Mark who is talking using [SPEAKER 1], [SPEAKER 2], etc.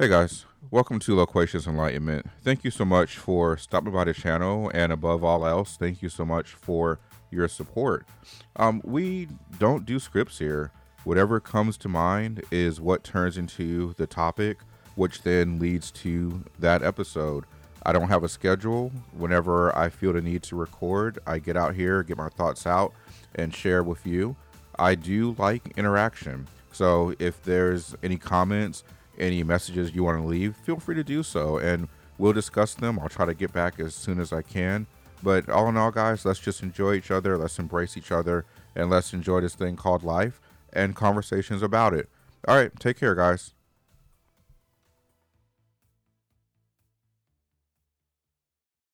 [SPEAKER 1] Hey guys, welcome to Loquacious Enlightenment. Thank you so much for stopping by the channel, and above all else, thank you so much for your support. Um, we don't do scripts here. Whatever comes to mind is what turns into the topic, which then leads to that episode. I don't have a schedule. Whenever I feel the need to record, I get out here, get my thoughts out, and share with you. I do like interaction. So if there's any comments, any messages you want to leave, feel free to do so and we'll discuss them. I'll try to get back as soon as I can. But all in all, guys, let's just enjoy each other, let's embrace each other, and let's enjoy this thing called life and conversations about it. All right, take care, guys.